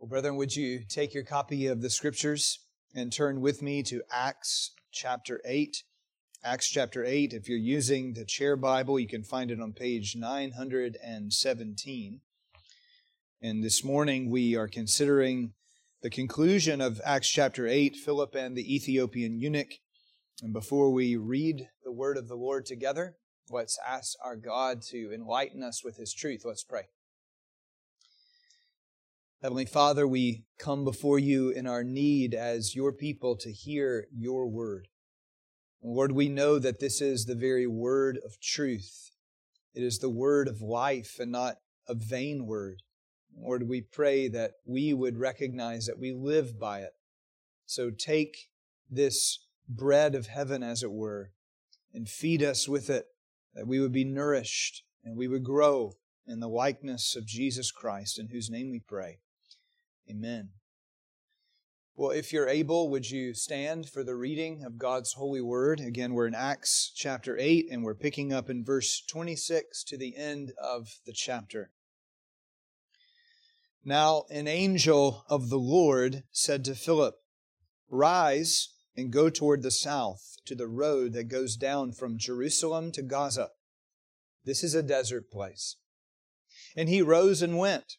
Well, brethren, would you take your copy of the scriptures and turn with me to Acts chapter 8? Acts chapter 8, if you're using the chair Bible, you can find it on page 917. And this morning we are considering the conclusion of Acts chapter 8, Philip and the Ethiopian eunuch. And before we read the word of the Lord together, let's ask our God to enlighten us with his truth. Let's pray. Heavenly Father, we come before you in our need as your people to hear your word. Lord, we know that this is the very word of truth. It is the word of life and not a vain word. Lord, we pray that we would recognize that we live by it. So take this bread of heaven, as it were, and feed us with it, that we would be nourished and we would grow in the likeness of Jesus Christ, in whose name we pray. Amen. Well, if you're able, would you stand for the reading of God's holy word? Again, we're in Acts chapter 8, and we're picking up in verse 26 to the end of the chapter. Now, an angel of the Lord said to Philip, Rise and go toward the south to the road that goes down from Jerusalem to Gaza. This is a desert place. And he rose and went.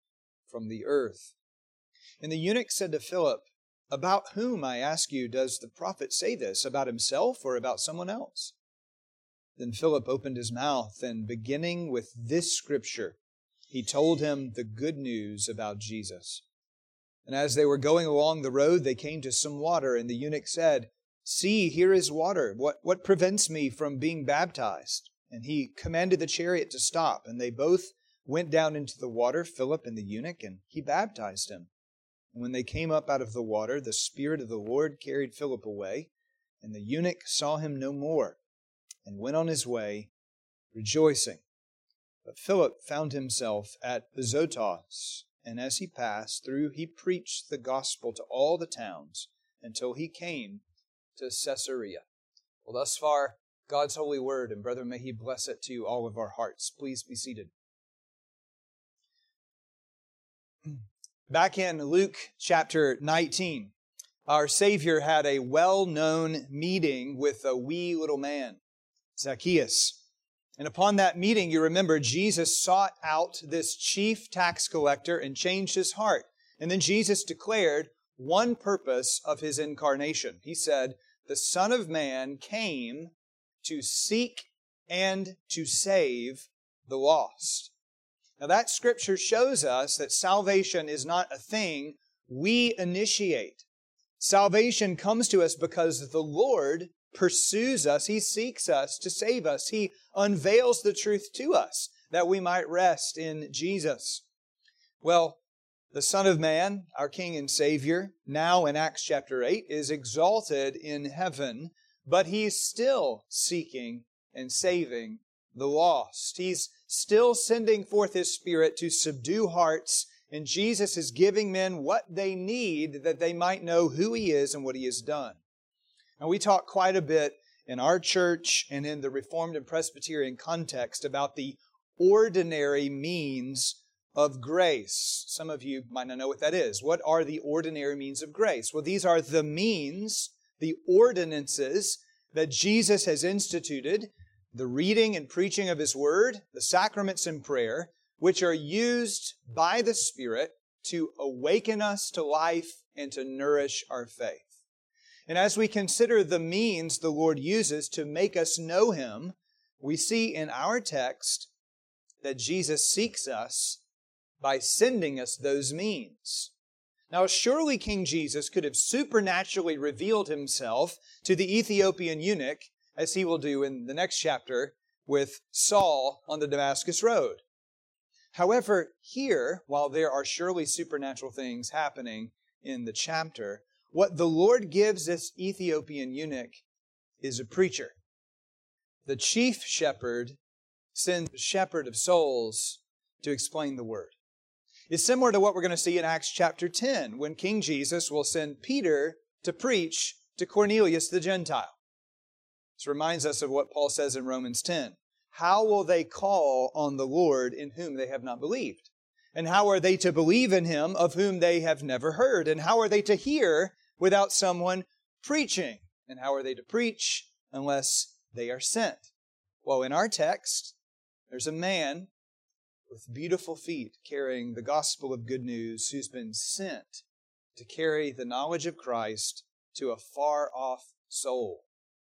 from the earth. And the eunuch said to Philip, About whom, I ask you, does the prophet say this? About himself or about someone else? Then Philip opened his mouth, and beginning with this scripture, he told him the good news about Jesus. And as they were going along the road, they came to some water, and the eunuch said, See, here is water. What, what prevents me from being baptized? And he commanded the chariot to stop, and they both went down into the water, Philip and the eunuch, and he baptized him. And when they came up out of the water, the Spirit of the Lord carried Philip away, and the eunuch saw him no more, and went on his way, rejoicing. But Philip found himself at Azotus, and as he passed through, he preached the gospel to all the towns until he came to Caesarea. Well, thus far, God's holy word, and brother, may he bless it to all of our hearts. Please be seated. Back in Luke chapter 19, our Savior had a well known meeting with a wee little man, Zacchaeus. And upon that meeting, you remember, Jesus sought out this chief tax collector and changed his heart. And then Jesus declared one purpose of his incarnation. He said, The Son of Man came to seek and to save the lost. Now, that scripture shows us that salvation is not a thing we initiate. Salvation comes to us because the Lord pursues us. He seeks us to save us. He unveils the truth to us that we might rest in Jesus. Well, the Son of Man, our King and Savior, now in Acts chapter 8, is exalted in heaven, but he's still seeking and saving the lost. He's still sending forth His Spirit to subdue hearts, and Jesus is giving men what they need that they might know who He is and what He has done. And we talk quite a bit in our church and in the Reformed and Presbyterian context about the ordinary means of grace. Some of you might not know what that is. What are the ordinary means of grace? Well, these are the means, the ordinances that Jesus has instituted the reading and preaching of His Word, the sacraments and prayer, which are used by the Spirit to awaken us to life and to nourish our faith. And as we consider the means the Lord uses to make us know Him, we see in our text that Jesus seeks us by sending us those means. Now, surely King Jesus could have supernaturally revealed himself to the Ethiopian eunuch, as he will do in the next chapter with Saul on the Damascus Road. However, here, while there are surely supernatural things happening in the chapter, what the Lord gives this Ethiopian eunuch is a preacher. The chief shepherd sends the shepherd of souls to explain the word It's similar to what we're going to see in Acts chapter 10 when King Jesus will send Peter to preach to Cornelius the Gentile. This reminds us of what Paul says in Romans 10. How will they call on the Lord in whom they have not believed? And how are they to believe in him of whom they have never heard? And how are they to hear without someone preaching? And how are they to preach unless they are sent? Well, in our text, there's a man with beautiful feet carrying the gospel of good news, who's been sent to carry the knowledge of Christ to a far off soul.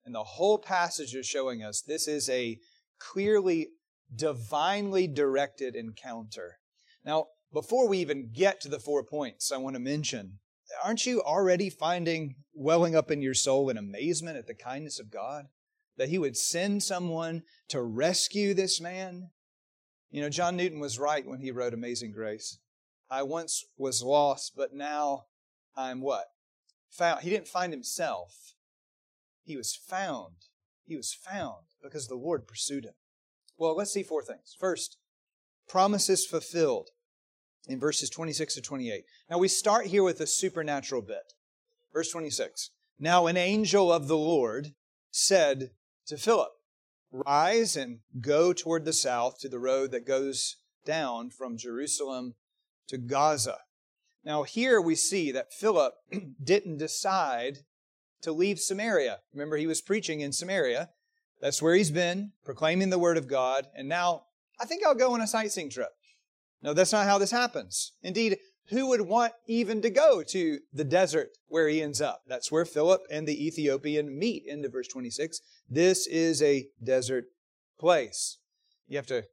And the whole passage is showing us this is a clearly divinely directed encounter. Now, before we even get to the four points, I want to mention aren't you already finding welling up in your soul in amazement at the kindness of God? That He would send someone to rescue this man? You know, John Newton was right when he wrote Amazing Grace. I once was lost, but now I'm what? Found. He didn't find himself. He was found. He was found because the Lord pursued him. Well, let's see four things. First, promises fulfilled in verses 26 to 28. Now we start here with a supernatural bit. Verse 26. Now an angel of the Lord said to Philip, Rise and go toward the south to the road that goes down from Jerusalem to Gaza. Now, here we see that Philip didn't decide to leave Samaria. Remember, he was preaching in Samaria. That's where he's been, proclaiming the word of God. And now, I think I'll go on a sightseeing trip. No, that's not how this happens. Indeed, who would want even to go to the desert where he ends up? That's where Philip and the Ethiopian meet, into verse 26. This is a desert place. You have to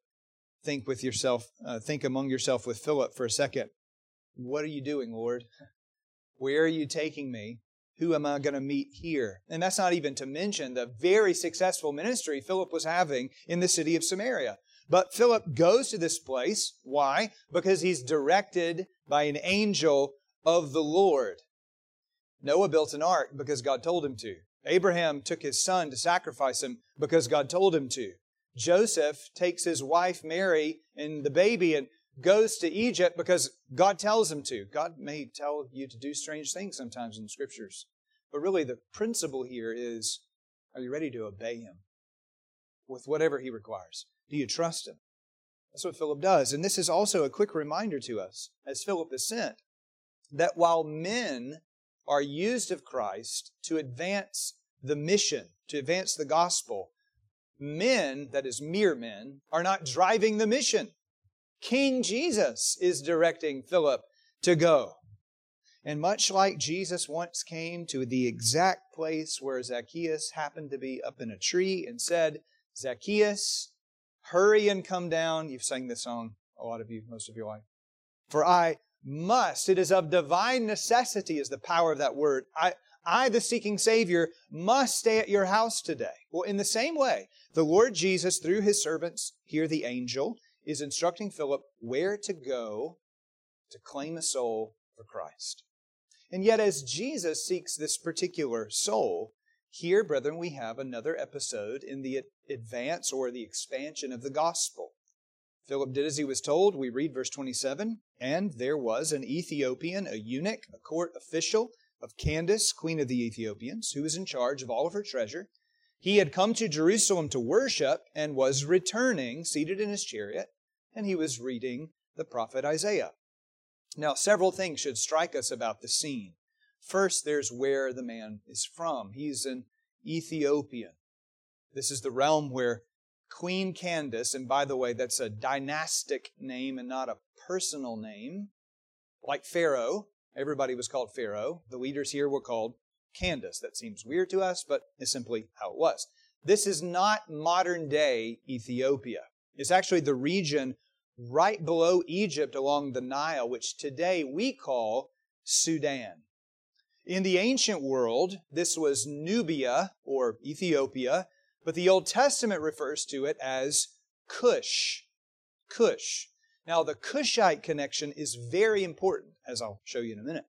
think with yourself, uh, think among yourself with Philip for a second. What are you doing, Lord? Where are you taking me? Who am I going to meet here? And that's not even to mention the very successful ministry Philip was having in the city of Samaria. But Philip goes to this place. Why? Because he's directed by an angel of the Lord. Noah built an ark because God told him to. Abraham took his son to sacrifice him because God told him to. Joseph takes his wife Mary and the baby and goes to Egypt because God tells him to. God may tell you to do strange things sometimes in the scriptures. But really, the principle here is are you ready to obey him with whatever he requires? Do you trust him? That's what Philip does. And this is also a quick reminder to us, as Philip is sent, that while men are used of Christ to advance the mission, to advance the gospel, men, that is mere men, are not driving the mission. King Jesus is directing Philip to go. And much like Jesus once came to the exact place where Zacchaeus happened to be up in a tree and said, Zacchaeus, hurry and come down. You've sang this song, a lot of you, most of your life. For I must. It is of divine necessity, is the power of that word. I, I, the seeking Savior, must stay at your house today. Well, in the same way, the Lord Jesus, through his servants, here the angel, is instructing Philip where to go to claim a soul for Christ. And yet, as Jesus seeks this particular soul, here, brethren, we have another episode in the advance or the expansion of the gospel. Philip did as he was told. We read verse 27 And there was an Ethiopian, a eunuch, a court official of Candace, queen of the Ethiopians, who was in charge of all of her treasure. He had come to Jerusalem to worship and was returning, seated in his chariot, and he was reading the prophet Isaiah. Now, several things should strike us about the scene. First, there's where the man is from. He's an Ethiopian. This is the realm where Queen Candace, and by the way, that's a dynastic name and not a personal name. like Pharaoh. Everybody was called Pharaoh. The leaders here were called Candace. That seems weird to us, but it's simply how it was. This is not modern day Ethiopia. It's actually the region right below Egypt along the Nile, which today we call Sudan. In the ancient world, this was Nubia or Ethiopia, but the Old Testament refers to it as Cush. Cush. Now, the Cushite connection is very important, as I'll show you in a minute.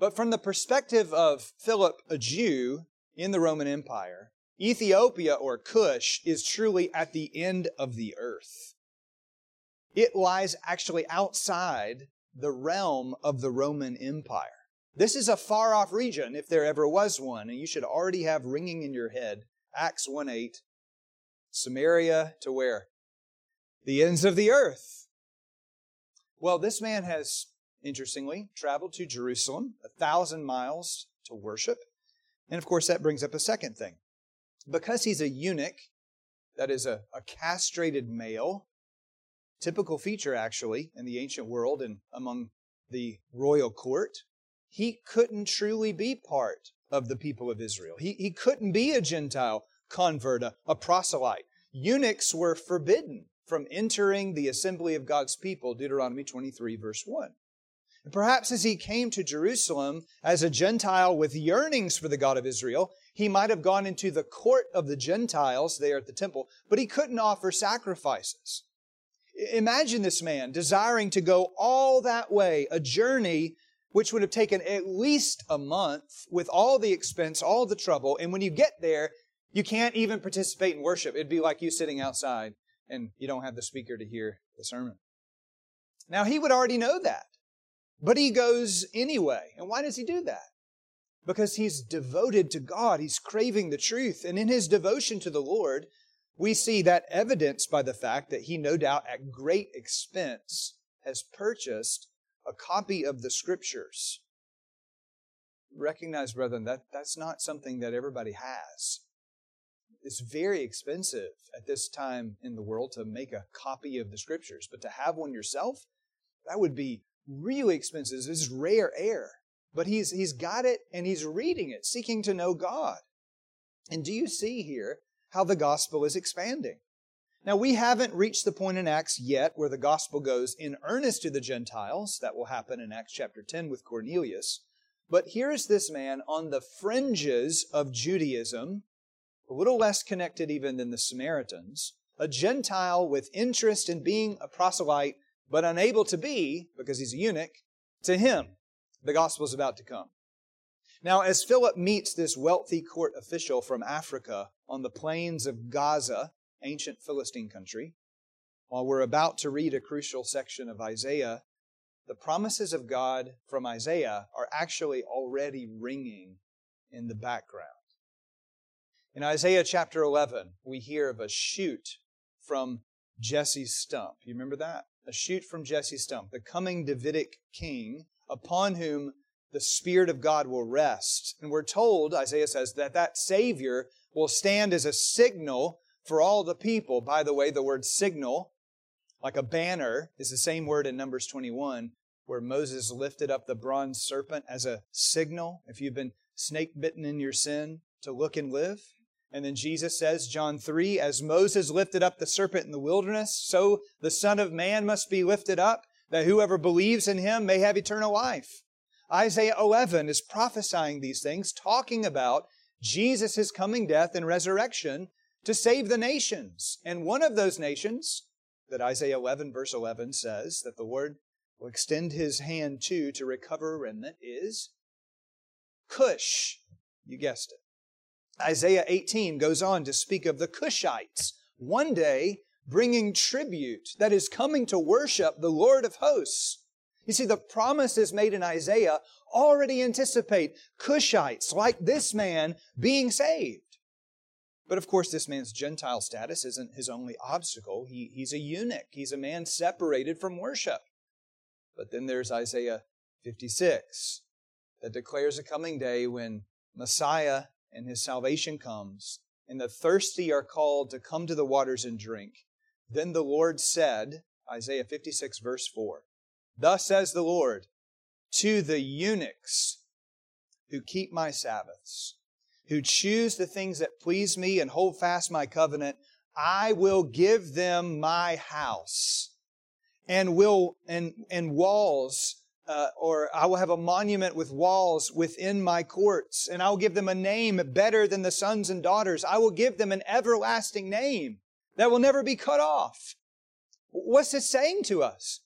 But from the perspective of Philip, a Jew in the Roman Empire, Ethiopia or Cush is truly at the end of the earth. It lies actually outside the realm of the Roman Empire. This is a far off region, if there ever was one, and you should already have ringing in your head Acts 1 8, Samaria to where? The ends of the earth. Well, this man has, interestingly, traveled to Jerusalem, a thousand miles to worship. And of course, that brings up a second thing. Because he's a eunuch, that is a, a castrated male, typical feature actually in the ancient world and among the royal court, he couldn't truly be part of the people of Israel. He, he couldn't be a Gentile convert, a, a proselyte. Eunuchs were forbidden from entering the assembly of God's people, Deuteronomy 23, verse 1. And perhaps as he came to Jerusalem as a Gentile with yearnings for the God of Israel, he might have gone into the court of the Gentiles there at the temple, but he couldn't offer sacrifices. Imagine this man desiring to go all that way, a journey which would have taken at least a month with all the expense, all the trouble. And when you get there, you can't even participate in worship. It'd be like you sitting outside and you don't have the speaker to hear the sermon. Now, he would already know that, but he goes anyway. And why does he do that? Because he's devoted to God. He's craving the truth. And in his devotion to the Lord, we see that evidenced by the fact that he, no doubt, at great expense, has purchased a copy of the scriptures. Recognize, brethren, that that's not something that everybody has. It's very expensive at this time in the world to make a copy of the scriptures, but to have one yourself, that would be really expensive. This is rare air. But he's, he's got it and he's reading it, seeking to know God. And do you see here how the gospel is expanding? Now, we haven't reached the point in Acts yet where the gospel goes in earnest to the Gentiles. That will happen in Acts chapter 10 with Cornelius. But here's this man on the fringes of Judaism, a little less connected even than the Samaritans, a Gentile with interest in being a proselyte, but unable to be, because he's a eunuch, to him. The gospel is about to come. Now, as Philip meets this wealthy court official from Africa on the plains of Gaza, ancient Philistine country, while we're about to read a crucial section of Isaiah, the promises of God from Isaiah are actually already ringing in the background. In Isaiah chapter 11, we hear of a shoot from Jesse's stump. You remember that? A shoot from Jesse's stump, the coming Davidic king upon whom the Spirit of God will rest. And we're told, Isaiah says, that that Savior will stand as a signal for all the people. By the way, the word signal, like a banner, is the same word in Numbers 21, where Moses lifted up the bronze serpent as a signal. If you've been snake bitten in your sin, to look and live. And then Jesus says, John 3, as Moses lifted up the serpent in the wilderness, so the Son of Man must be lifted up, that whoever believes in him may have eternal life. Isaiah 11 is prophesying these things, talking about Jesus' coming death and resurrection to save the nations. And one of those nations that Isaiah 11, verse 11 says that the Lord will extend his hand to to recover a remnant is Cush. You guessed it. Isaiah 18 goes on to speak of the Cushites one day bringing tribute that is coming to worship the Lord of hosts. You see, the promises made in Isaiah already anticipate Cushites like this man being saved. But of course, this man's Gentile status isn't his only obstacle. He, he's a eunuch, he's a man separated from worship. But then there's Isaiah 56 that declares a coming day when Messiah and his salvation comes, and the thirsty are called to come to the waters and drink. Then the Lord said, Isaiah 56, verse 4, Thus says the Lord, to the eunuchs who keep my Sabbaths, who choose the things that please me and hold fast my covenant, I will give them my house and will and and walls uh, or I will have a monument with walls within my courts, and I will give them a name better than the sons and daughters. I will give them an everlasting name that will never be cut off. What's this saying to us?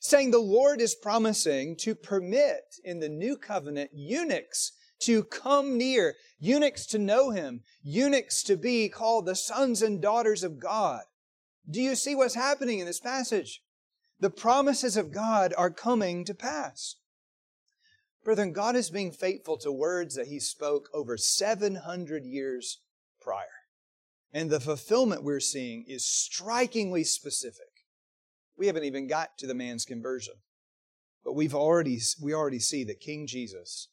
Saying the Lord is promising to permit in the new covenant eunuchs to come near, eunuchs to know Him, eunuchs to be called the sons and daughters of God. Do you see what's happening in this passage? The promises of God are coming to pass. Brethren, God is being faithful to words that He spoke over 700 years prior. And the fulfillment we're seeing is strikingly specific. We haven't even got to the man's conversion. But we've already, we already see that King Jesus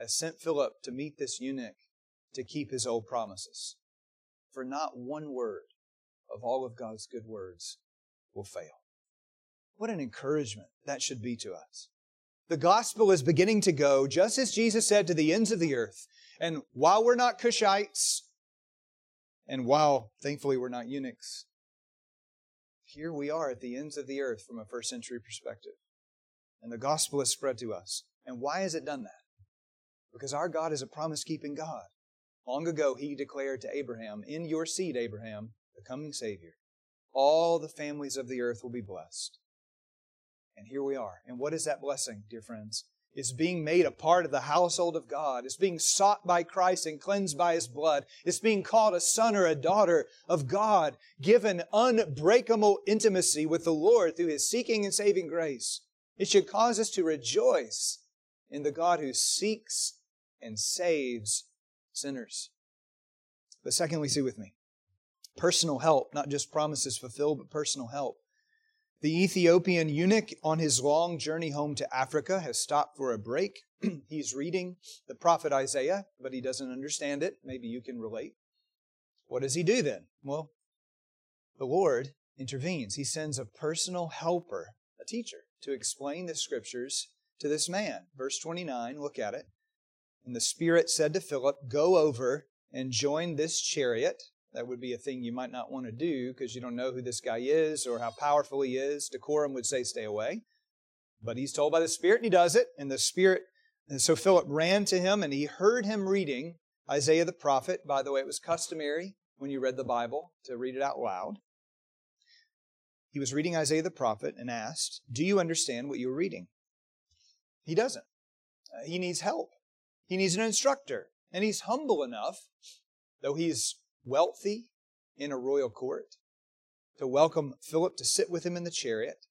has sent Philip to meet this eunuch to keep his old promises. For not one word of all of God's good words will fail. What an encouragement that should be to us. The gospel is beginning to go, just as Jesus said, to the ends of the earth. And while we're not Cushites, and while thankfully we're not eunuchs, here we are at the ends of the earth from a first century perspective. And the gospel is spread to us. And why has it done that? Because our God is a promise keeping God. Long ago, he declared to Abraham, In your seed, Abraham, the coming Savior, all the families of the earth will be blessed. And here we are. And what is that blessing, dear friends? It's being made a part of the household of God. It's being sought by Christ and cleansed by His blood. It's being called a son or a daughter of God, given unbreakable intimacy with the Lord through His seeking and saving grace. It should cause us to rejoice in the God who seeks and saves sinners. But secondly, see with me personal help, not just promises fulfilled, but personal help. The Ethiopian eunuch on his long journey home to Africa has stopped for a break. He's reading the prophet Isaiah, but he doesn't understand it. Maybe you can relate. What does he do then? Well, the Lord intervenes. He sends a personal helper, a teacher, to explain the scriptures to this man. Verse 29, look at it. And the Spirit said to Philip, Go over and join this chariot that would be a thing you might not want to do because you don't know who this guy is or how powerful he is. Decorum would say, stay away. But he's told by the Spirit and he does it. And the Spirit, and so Philip ran to him and he heard him reading Isaiah the prophet. By the way, it was customary when you read the Bible to read it out loud. He was reading Isaiah the prophet and asked, Do you understand what you're reading? He doesn't. Uh, he needs help. He needs an instructor. And he's humble enough, though he's wealthy in a royal court, to welcome Philip to sit with him in the chariot.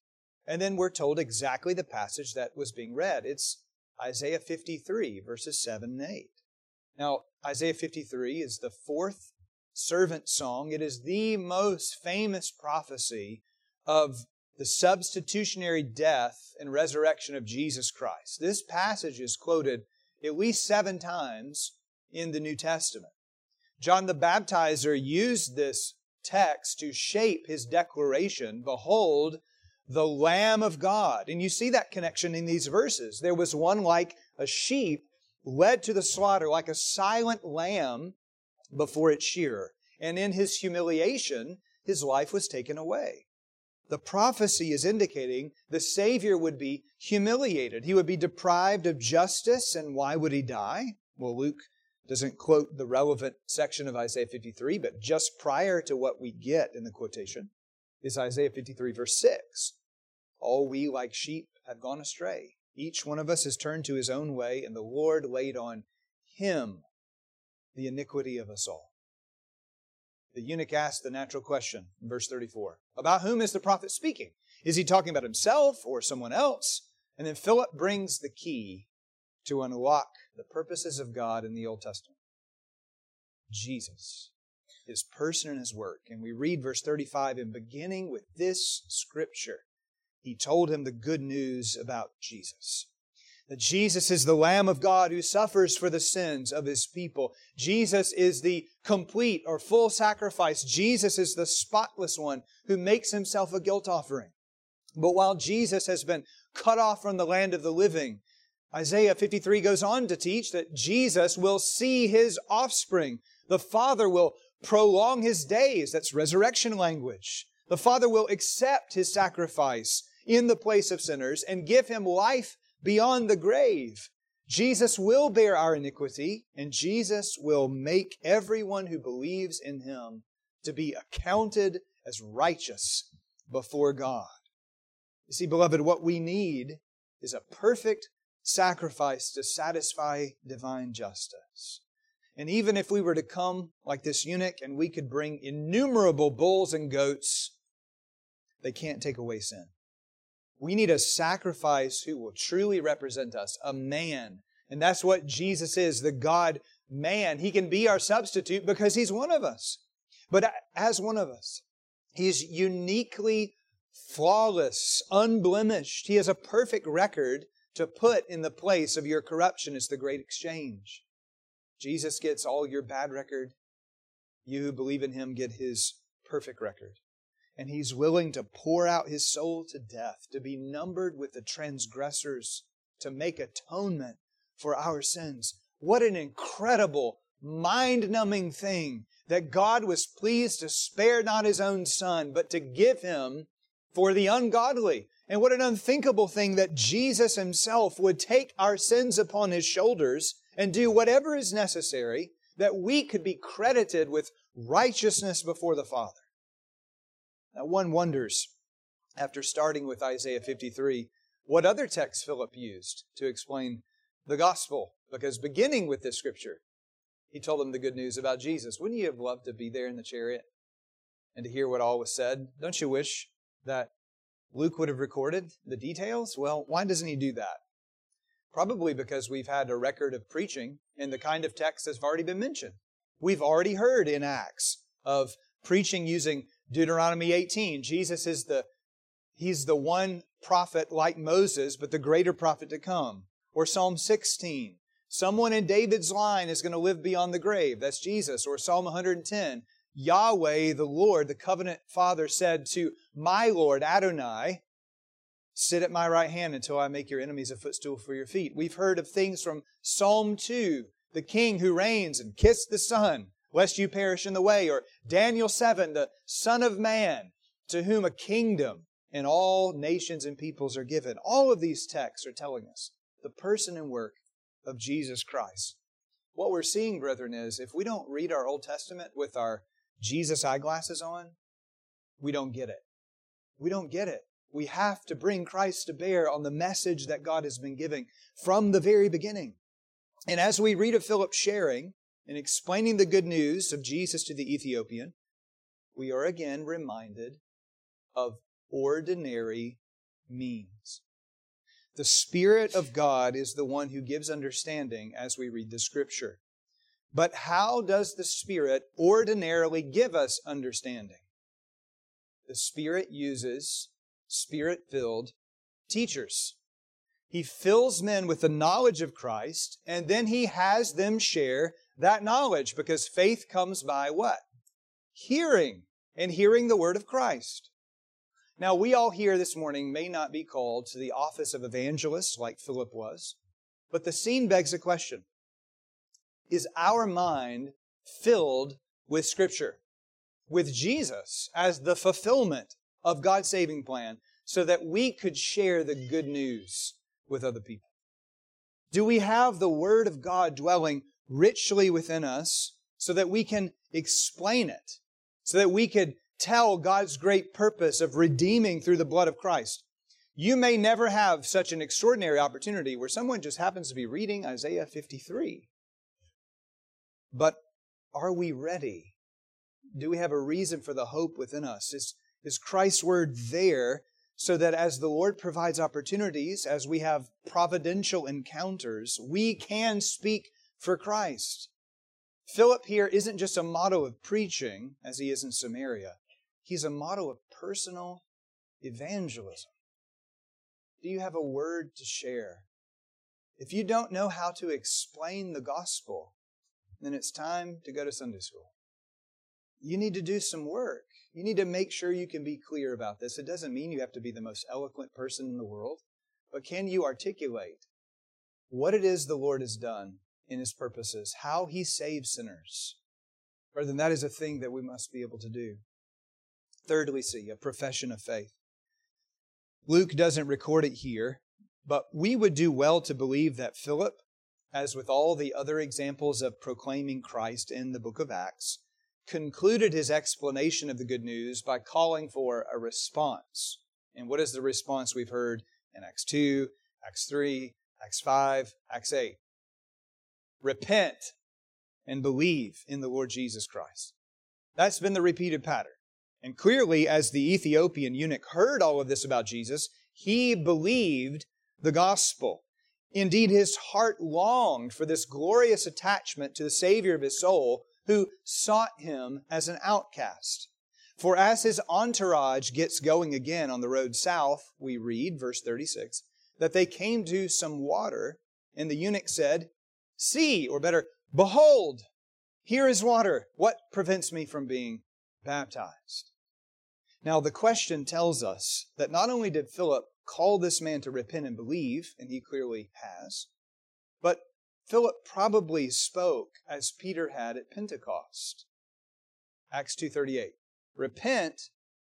And then we're told exactly the passage that was being read. It's Isaiah 53, verses 7 and 8. Now, Isaiah 53 is the fourth servant song. It is the most famous prophecy of the substitutionary death and resurrection of Jesus Christ. This passage is quoted at least seven times in the New Testament. John the Baptizer used this text to shape his declaration Behold, the Lamb of God. And you see that connection in these verses. There was one like a sheep led to the slaughter, like a silent lamb before its shearer. And in his humiliation, his life was taken away. The prophecy is indicating the Savior would be humiliated. He would be deprived of justice. And why would he die? Well, Luke doesn't quote the relevant section of Isaiah 53, but just prior to what we get in the quotation is Isaiah 53, verse 6. All we like sheep have gone astray. Each one of us has turned to his own way, and the Lord laid on him the iniquity of us all. The eunuch asked the natural question in verse 34 About whom is the prophet speaking? Is he talking about himself or someone else? And then Philip brings the key to unlock the purposes of God in the Old Testament. Jesus, his person and his work. And we read verse 35 in beginning with this scripture, he told him the good news about Jesus. That Jesus is the Lamb of God who suffers for the sins of his people. Jesus is the complete or full sacrifice. Jesus is the spotless one who makes himself a guilt offering. But while Jesus has been cut off from the land of the living, Isaiah 53 goes on to teach that Jesus will see his offspring. The Father will prolong his days. That's resurrection language. The Father will accept his sacrifice in the place of sinners and give him life beyond the grave. Jesus will bear our iniquity, and Jesus will make everyone who believes in him to be accounted as righteous before God. You see, beloved, what we need is a perfect sacrifice to satisfy divine justice. And even if we were to come like this eunuch and we could bring innumerable bulls and goats, they can't take away sin. We need a sacrifice who will truly represent us, a man. And that's what Jesus is, the God man. He can be our substitute because he's one of us. But as one of us, he's uniquely flawless, unblemished. He has a perfect record to put in the place of your corruption. is the great exchange. Jesus gets all your bad record. You who believe in him get his perfect record. And he's willing to pour out his soul to death, to be numbered with the transgressors, to make atonement for our sins. What an incredible, mind numbing thing that God was pleased to spare not his own son, but to give him for the ungodly. And what an unthinkable thing that Jesus himself would take our sins upon his shoulders and do whatever is necessary that we could be credited with righteousness before the Father. Now, one wonders, after starting with Isaiah 53, what other text Philip used to explain the gospel. Because beginning with this scripture, he told them the good news about Jesus. Wouldn't you have loved to be there in the chariot and to hear what all was said? Don't you wish that Luke would have recorded the details? Well, why doesn't he do that? Probably because we've had a record of preaching in the kind of text that's already been mentioned. We've already heard in Acts of preaching using Deuteronomy 18. Jesus is the, he's the one prophet like Moses, but the greater prophet to come. Or Psalm 16. Someone in David's line is going to live beyond the grave. That's Jesus. Or Psalm 110. Yahweh, the Lord, the covenant father said to my Lord Adonai, Sit at my right hand until I make your enemies a footstool for your feet. We've heard of things from Psalm 2, the king who reigns and kissed the Son, lest you perish in the way, or Daniel 7, the Son of Man, to whom a kingdom and all nations and peoples are given. All of these texts are telling us the person and work of Jesus Christ. What we're seeing, brethren, is if we don't read our Old Testament with our Jesus eyeglasses on, we don't get it. We don't get it. We have to bring Christ to bear on the message that God has been giving from the very beginning. And as we read of Philip sharing and explaining the good news of Jesus to the Ethiopian, we are again reminded of ordinary means. The Spirit of God is the one who gives understanding as we read the Scripture. But how does the Spirit ordinarily give us understanding? The Spirit uses spirit filled teachers. He fills men with the knowledge of Christ, and then he has them share that knowledge because faith comes by what? Hearing, and hearing the word of Christ. Now, we all here this morning may not be called to the office of evangelist like Philip was, but the scene begs a question Is our mind filled with Scripture, with Jesus as the fulfillment of God's saving plan so that we could share the good news with other people? Do we have the Word of God dwelling richly within us so that we can explain it, so that we could tell God's great purpose of redeeming through the blood of Christ? You may never have such an extraordinary opportunity where someone just happens to be reading Isaiah 53. But are we ready? Do we have a reason for the hope within us? Is, is Christ's word there so that as the Lord provides opportunities, as we have providential encounters, we can speak for Christ? Philip here isn't just a motto of preaching, as he is in Samaria. He's a model of personal evangelism. Do you have a word to share? If you don't know how to explain the gospel, then it's time to go to Sunday school. You need to do some work. You need to make sure you can be clear about this. It doesn't mean you have to be the most eloquent person in the world, but can you articulate what it is the Lord has done in his purposes, how he saves sinners. Brethren, that is a thing that we must be able to do. Thirdly, see, a profession of faith. Luke doesn't record it here, but we would do well to believe that Philip, as with all the other examples of proclaiming Christ in the book of Acts, concluded his explanation of the good news by calling for a response. And what is the response we've heard in Acts 2, Acts 3, Acts 5, Acts 8? Repent and believe in the Lord Jesus Christ. That's been the repeated pattern. And clearly, as the Ethiopian eunuch heard all of this about Jesus, he believed the gospel. Indeed, his heart longed for this glorious attachment to the Savior of his soul who sought him as an outcast. For as his entourage gets going again on the road south, we read, verse 36, that they came to some water, and the eunuch said, See, or better, behold, here is water. What prevents me from being baptized? Now, the question tells us that not only did Philip call this man to repent and believe, and he clearly has, but Philip probably spoke as Peter had at Pentecost. Acts 2:38. Repent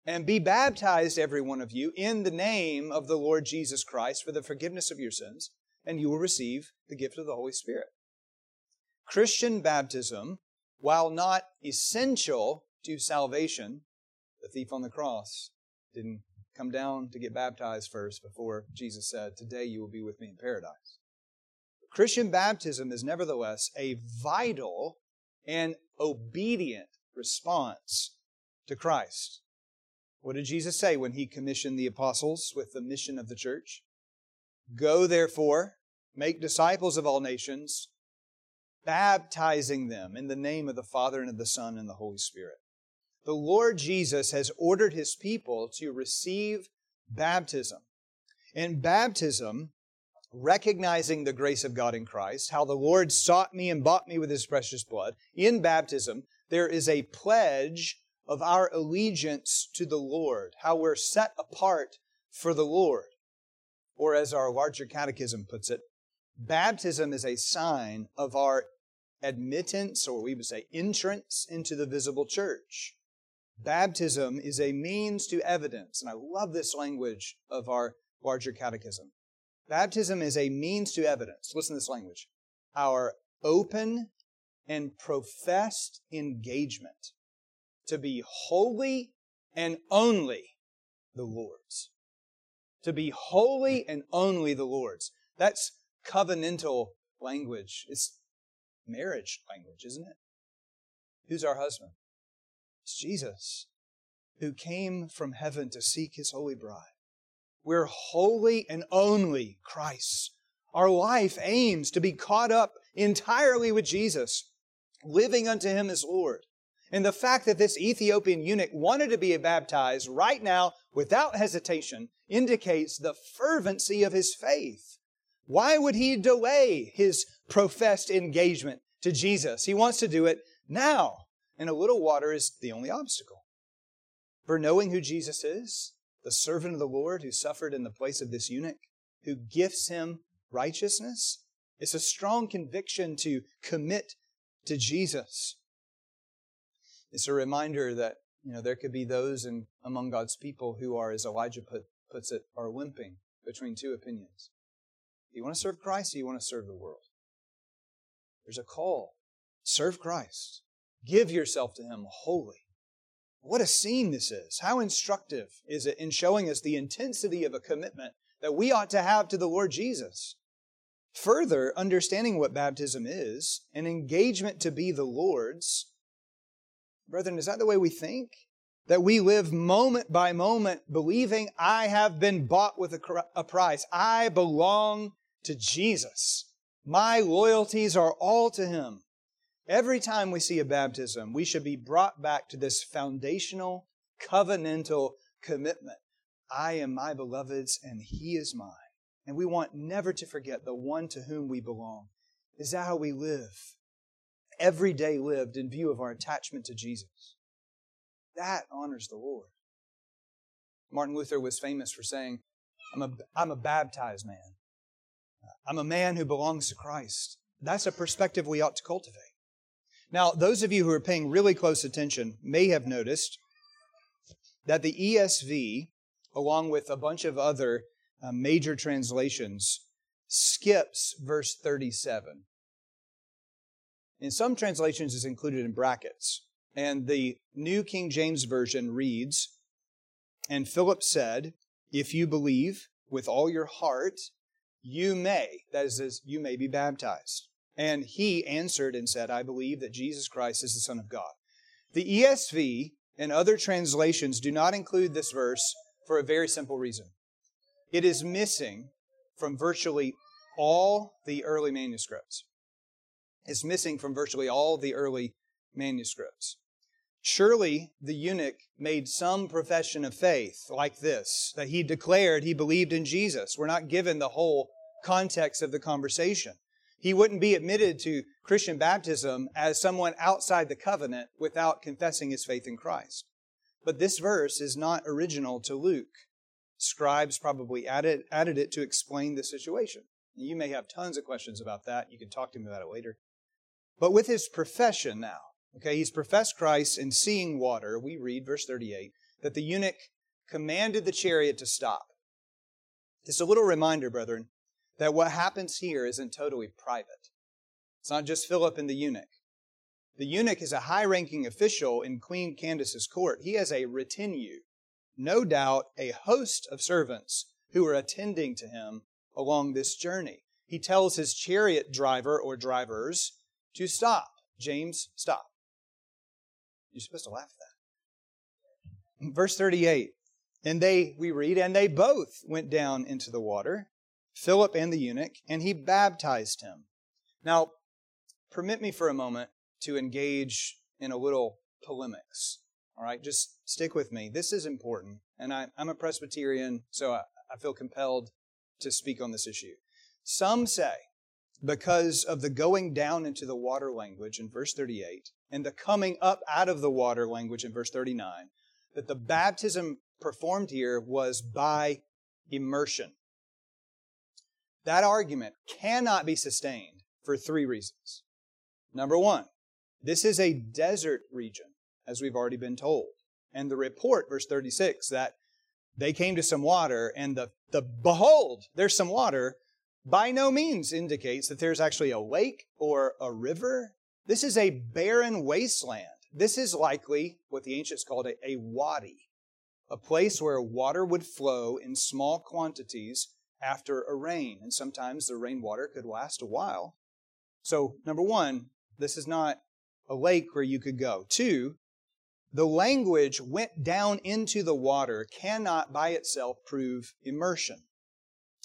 and be baptized every one of you in the name of the Lord Jesus Christ for the forgiveness of your sins, and you will receive the gift of the Holy Spirit. Christian baptism, while not essential to salvation, the thief on the cross didn't come down to get baptized first before Jesus said, Today you will be with me in paradise. Christian baptism is nevertheless a vital and obedient response to Christ. What did Jesus say when he commissioned the apostles with the mission of the church? Go therefore, make disciples of all nations, baptizing them in the name of the Father and of the Son and the Holy Spirit. The Lord Jesus has ordered his people to receive baptism. And baptism recognizing the grace of God in Christ, how the Lord sought me and bought me with his precious blood. In baptism, there is a pledge of our allegiance to the Lord, how we're set apart for the Lord. Or as our larger catechism puts it, baptism is a sign of our admittance, or we would say entrance into the visible church. Baptism is a means to evidence, and I love this language of our larger catechism. Baptism is a means to evidence. Listen to this language. Our open and professed engagement to be wholly and only the Lord's. To be wholly and only the Lord's. That's covenantal language. It's marriage language, isn't it? Who's our husband? It's Jesus, who came from heaven to seek his holy bride. We're wholly and only Christ. Our life aims to be caught up entirely with Jesus, living unto Him as Lord. And the fact that this Ethiopian eunuch wanted to be baptized right now without hesitation indicates the fervency of his faith. Why would he delay his professed engagement to Jesus? He wants to do it now. And a little water is the only obstacle. For knowing who Jesus is, the servant of the Lord who suffered in the place of this eunuch, who gifts him righteousness. It's a strong conviction to commit to Jesus. It's a reminder that you know there could be those in, among God's people who are, as Elijah put, puts it, are limping between two opinions. Do you want to serve Christ or do you want to serve the world? There's a call. Serve Christ. Give yourself to Him wholly. What a scene this is. How instructive is it in showing us the intensity of a commitment that we ought to have to the Lord Jesus? Further, understanding what baptism is, an engagement to be the Lord's. Brethren, is that the way we think? That we live moment by moment believing I have been bought with a, a price. I belong to Jesus. My loyalties are all to Him. Every time we see a baptism, we should be brought back to this foundational, covenantal commitment. I am my beloved's and he is mine. And we want never to forget the one to whom we belong. Is that how we live? Every day lived in view of our attachment to Jesus. That honors the Lord. Martin Luther was famous for saying, I'm a, I'm a baptized man. I'm a man who belongs to Christ. That's a perspective we ought to cultivate. Now, those of you who are paying really close attention may have noticed that the ESV, along with a bunch of other uh, major translations, skips verse 37. In some translations, it's included in brackets. And the New King James Version reads, And Philip said, If you believe with all your heart, you may, that is, you may be baptized. And he answered and said, I believe that Jesus Christ is the Son of God. The ESV and other translations do not include this verse for a very simple reason. It is missing from virtually all the early manuscripts. It's missing from virtually all the early manuscripts. Surely the eunuch made some profession of faith like this, that he declared he believed in Jesus. We're not given the whole context of the conversation. He wouldn't be admitted to Christian baptism as someone outside the covenant without confessing his faith in Christ. But this verse is not original to Luke. Scribes probably added, added it to explain the situation. You may have tons of questions about that. You can talk to him about it later. But with his profession now, okay, he's professed Christ and seeing water. We read, verse 38, that the eunuch commanded the chariot to stop. Just a little reminder, brethren, that what happens here isn't totally private. It's not just Philip and the eunuch. The eunuch is a high ranking official in Queen Candace's court. He has a retinue, no doubt a host of servants who are attending to him along this journey. He tells his chariot driver or drivers to stop. James, stop. You're supposed to laugh at that. Verse 38. And they, we read, and they both went down into the water, Philip and the eunuch, and he baptized him. Now, permit me for a moment to engage in a little polemics. All right, just stick with me. This is important. And I, am a Presbyterian, so I, I feel compelled to speak on this issue. Some say, because of the going down into the water language in verse 38 and the coming up out of the water language in verse 39, that the baptism performed here was by immersion. That argument cannot be sustained for three reasons. Number one, this is a desert region, as we've already been told. And the report, verse 36, that they came to some water, and the, the behold, there's some water, by no means indicates that there's actually a lake or a river. This is a barren wasteland. This is likely what the ancients called a, a wadi, a place where water would flow in small quantities after a rain. And sometimes the rainwater could last a while. So, number one, this is not a lake where you could go. Two, the language went down into the water cannot by itself prove immersion.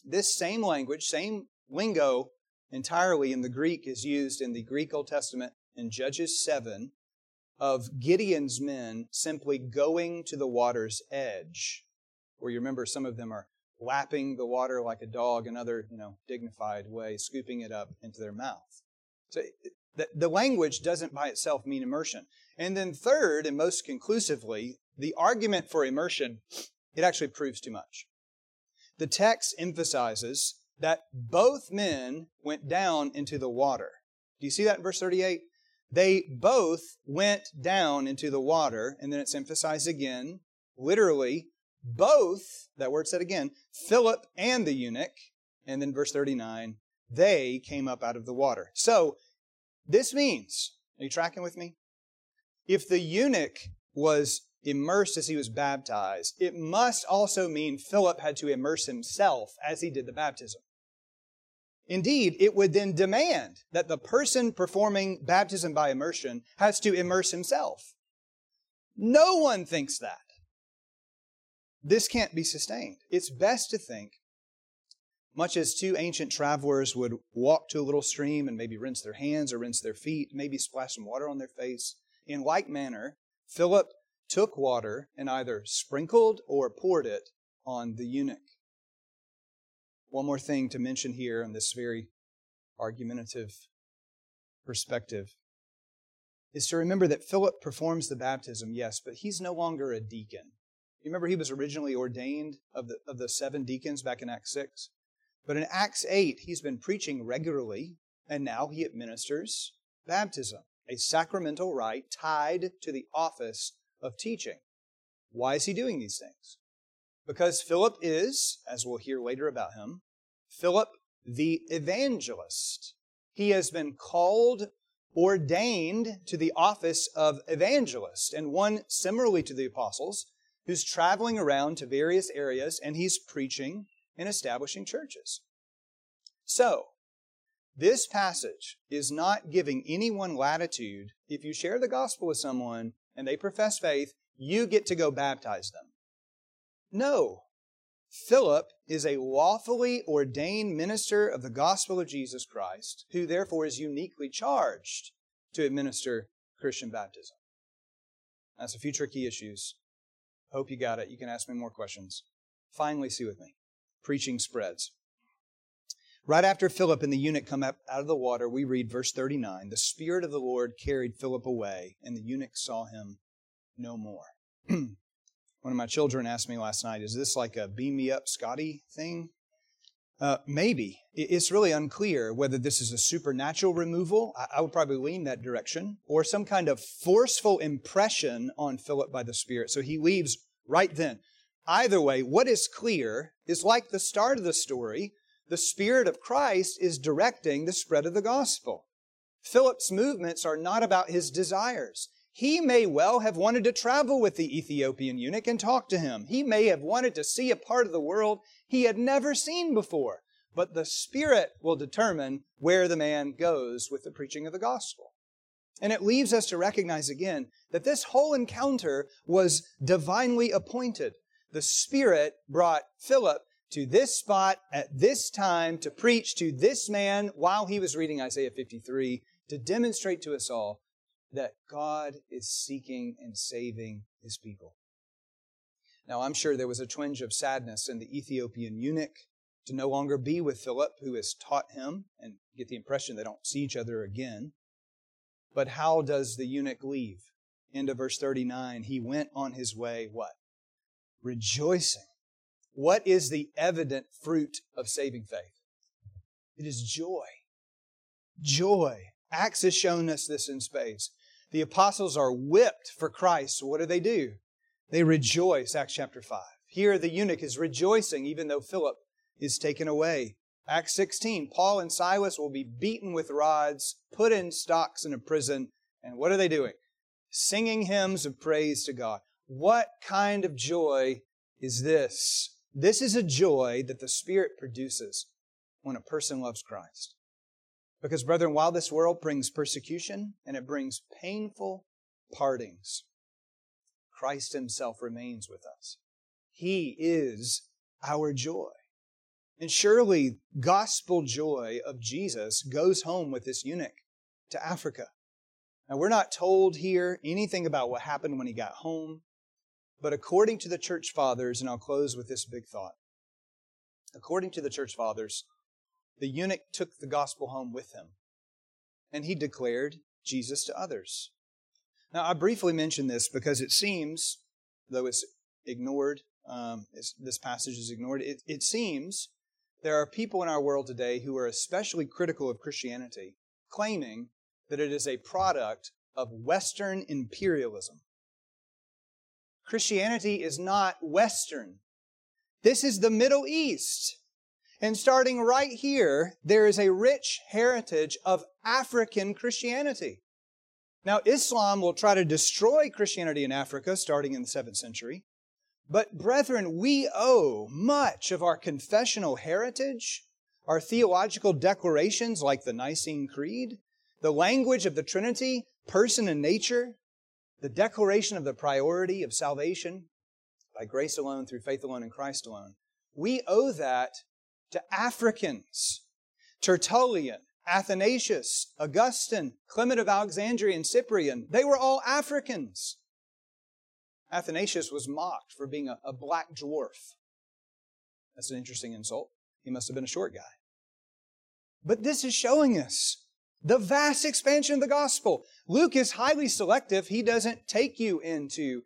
This same language, same lingo entirely in the Greek is used in the Greek Old Testament in Judges 7 of Gideon's men simply going to the water's edge. Where you remember some of them are lapping the water like a dog, another, you know, dignified way, scooping it up into their mouth. So the, the language doesn't by itself mean immersion. And then third, and most conclusively, the argument for immersion, it actually proves too much. The text emphasizes that both men went down into the water. Do you see that in verse 38? They both went down into the water, and then it's emphasized again, literally, both, that word said again, Philip and the eunuch, and then verse 39, they came up out of the water. So, this means, are you tracking with me? If the eunuch was immersed as he was baptized, it must also mean Philip had to immerse himself as he did the baptism. Indeed, it would then demand that the person performing baptism by immersion has to immerse himself. No one thinks that. This can't be sustained. It's best to think, much as two ancient travelers would walk to a little stream and maybe rinse their hands or rinse their feet, maybe splash some water on their face. In like manner, Philip took water and either sprinkled or poured it on the eunuch. One more thing to mention here in this very argumentative perspective is to remember that Philip performs the baptism, yes, but he's no longer a deacon. You remember he was originally ordained of the, of the seven deacons back in Acts 6? But in Acts 8, he's been preaching regularly, and now he administers baptism, a sacramental rite tied to the office of teaching. Why is he doing these things? Because Philip is, as we'll hear later about him, Philip the evangelist. He has been called, ordained to the office of evangelist, and one similarly to the apostles, who's traveling around to various areas and he's preaching and establishing churches. So, this passage is not giving anyone latitude. If you share the gospel with someone and they profess faith, you get to go baptize them. No. Philip is a lawfully ordained minister of the gospel of Jesus Christ, who therefore is uniquely charged to administer Christian baptism. That's a few tricky issues. Hope you got it. You can ask me more questions. Finally, see with me. Preaching spreads. Right after Philip and the eunuch come up out of the water, we read verse 39 The Spirit of the Lord carried Philip away, and the eunuch saw him no more. One of my children asked me last night, Is this like a beam me up Scotty thing? Uh, maybe. It's really unclear whether this is a supernatural removal, I would probably lean that direction, or some kind of forceful impression on Philip by the Spirit. So he leaves right then. Either way, what is clear is like the start of the story, the Spirit of Christ is directing the spread of the gospel. Philip's movements are not about his desires. He may well have wanted to travel with the Ethiopian eunuch and talk to him. He may have wanted to see a part of the world he had never seen before. But the Spirit will determine where the man goes with the preaching of the gospel. And it leaves us to recognize again that this whole encounter was divinely appointed. The Spirit brought Philip to this spot at this time to preach to this man while he was reading Isaiah 53 to demonstrate to us all that God is seeking and saving his people. Now, I'm sure there was a twinge of sadness in the Ethiopian eunuch to no longer be with Philip, who has taught him, and get the impression they don't see each other again. But how does the eunuch leave? End of verse 39. He went on his way, what? Rejoicing. What is the evident fruit of saving faith? It is joy. Joy. Acts has shown us this in spades. The apostles are whipped for Christ. What do they do? They rejoice, Acts chapter 5. Here the eunuch is rejoicing even though Philip is taken away. Acts 16, Paul and Silas will be beaten with rods, put in stocks in a prison, and what are they doing? Singing hymns of praise to God. What kind of joy is this? This is a joy that the Spirit produces when a person loves Christ. Because, brethren, while this world brings persecution and it brings painful partings, Christ Himself remains with us. He is our joy. And surely, gospel joy of Jesus goes home with this eunuch to Africa. Now, we're not told here anything about what happened when he got home, but according to the church fathers, and I'll close with this big thought. According to the church fathers, the eunuch took the gospel home with him, and he declared Jesus to others. Now, I briefly mention this because it seems, though it's ignored, um, it's, this passage is ignored, it, it seems there are people in our world today who are especially critical of Christianity, claiming that it is a product of Western imperialism. Christianity is not Western. This is the Middle East. And starting right here, there is a rich heritage of African Christianity. Now, Islam will try to destroy Christianity in Africa starting in the 7th century. But, brethren, we owe much of our confessional heritage, our theological declarations like the Nicene Creed, the language of the Trinity, person and nature, the declaration of the priority of salvation by grace alone, through faith alone, in Christ alone. We owe that to Africans. Tertullian, Athanasius, Augustine, Clement of Alexandria, and Cyprian, they were all Africans. Athanasius was mocked for being a, a black dwarf. That's an interesting insult. He must have been a short guy. But this is showing us the vast expansion of the gospel. Luke is highly selective. He doesn't take you into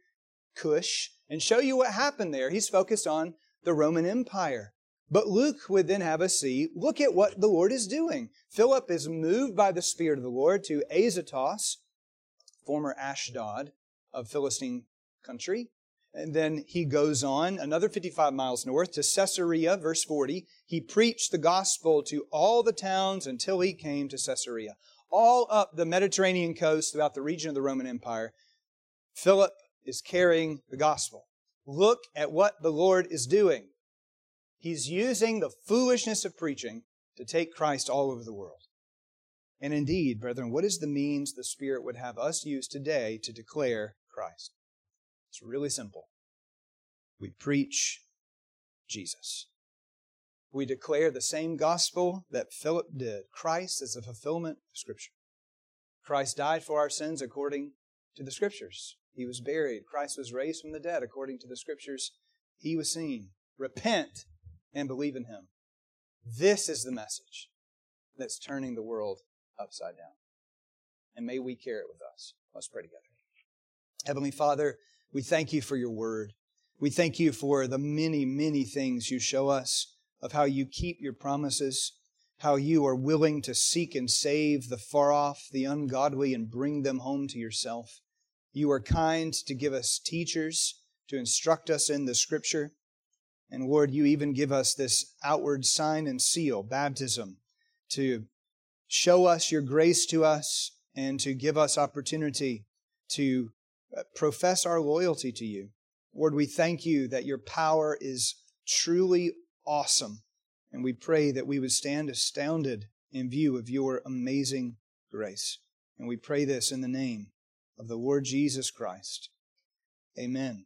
Cush and show you what happened there. He's focused on the Roman Empire. But Luke would then have us see, look at what the Lord is doing. Philip is moved by the Spirit of the Lord to Azotus, former Ashdod of Philistine country. And then he goes on another 55 miles north to Caesarea, verse 40. He preached the gospel to all the towns until he came to Caesarea. All up the Mediterranean coast throughout the region of the Roman Empire, Philip is carrying the gospel. Look at what the Lord is doing. He's using the foolishness of preaching to take Christ all over the world. And indeed, brethren, what is the means the Spirit would have us use today to declare Christ? It's really simple. We preach Jesus. We declare the same gospel that Philip did. Christ is a fulfillment of Scripture. Christ died for our sins according to the Scriptures. He was buried. Christ was raised from the dead according to the Scriptures. He was seen. Repent and believe in Him. This is the message that's turning the world upside down. And may we carry it with us. Let's pray together. Heavenly Father, we thank you for your word. We thank you for the many, many things you show us of how you keep your promises, how you are willing to seek and save the far off, the ungodly, and bring them home to yourself. You are kind to give us teachers to instruct us in the scripture. And Lord, you even give us this outward sign and seal, baptism, to show us your grace to us and to give us opportunity to uh, profess our loyalty to you. Lord, we thank you that your power is truly awesome. And we pray that we would stand astounded in view of your amazing grace. And we pray this in the name of the Lord Jesus Christ. Amen.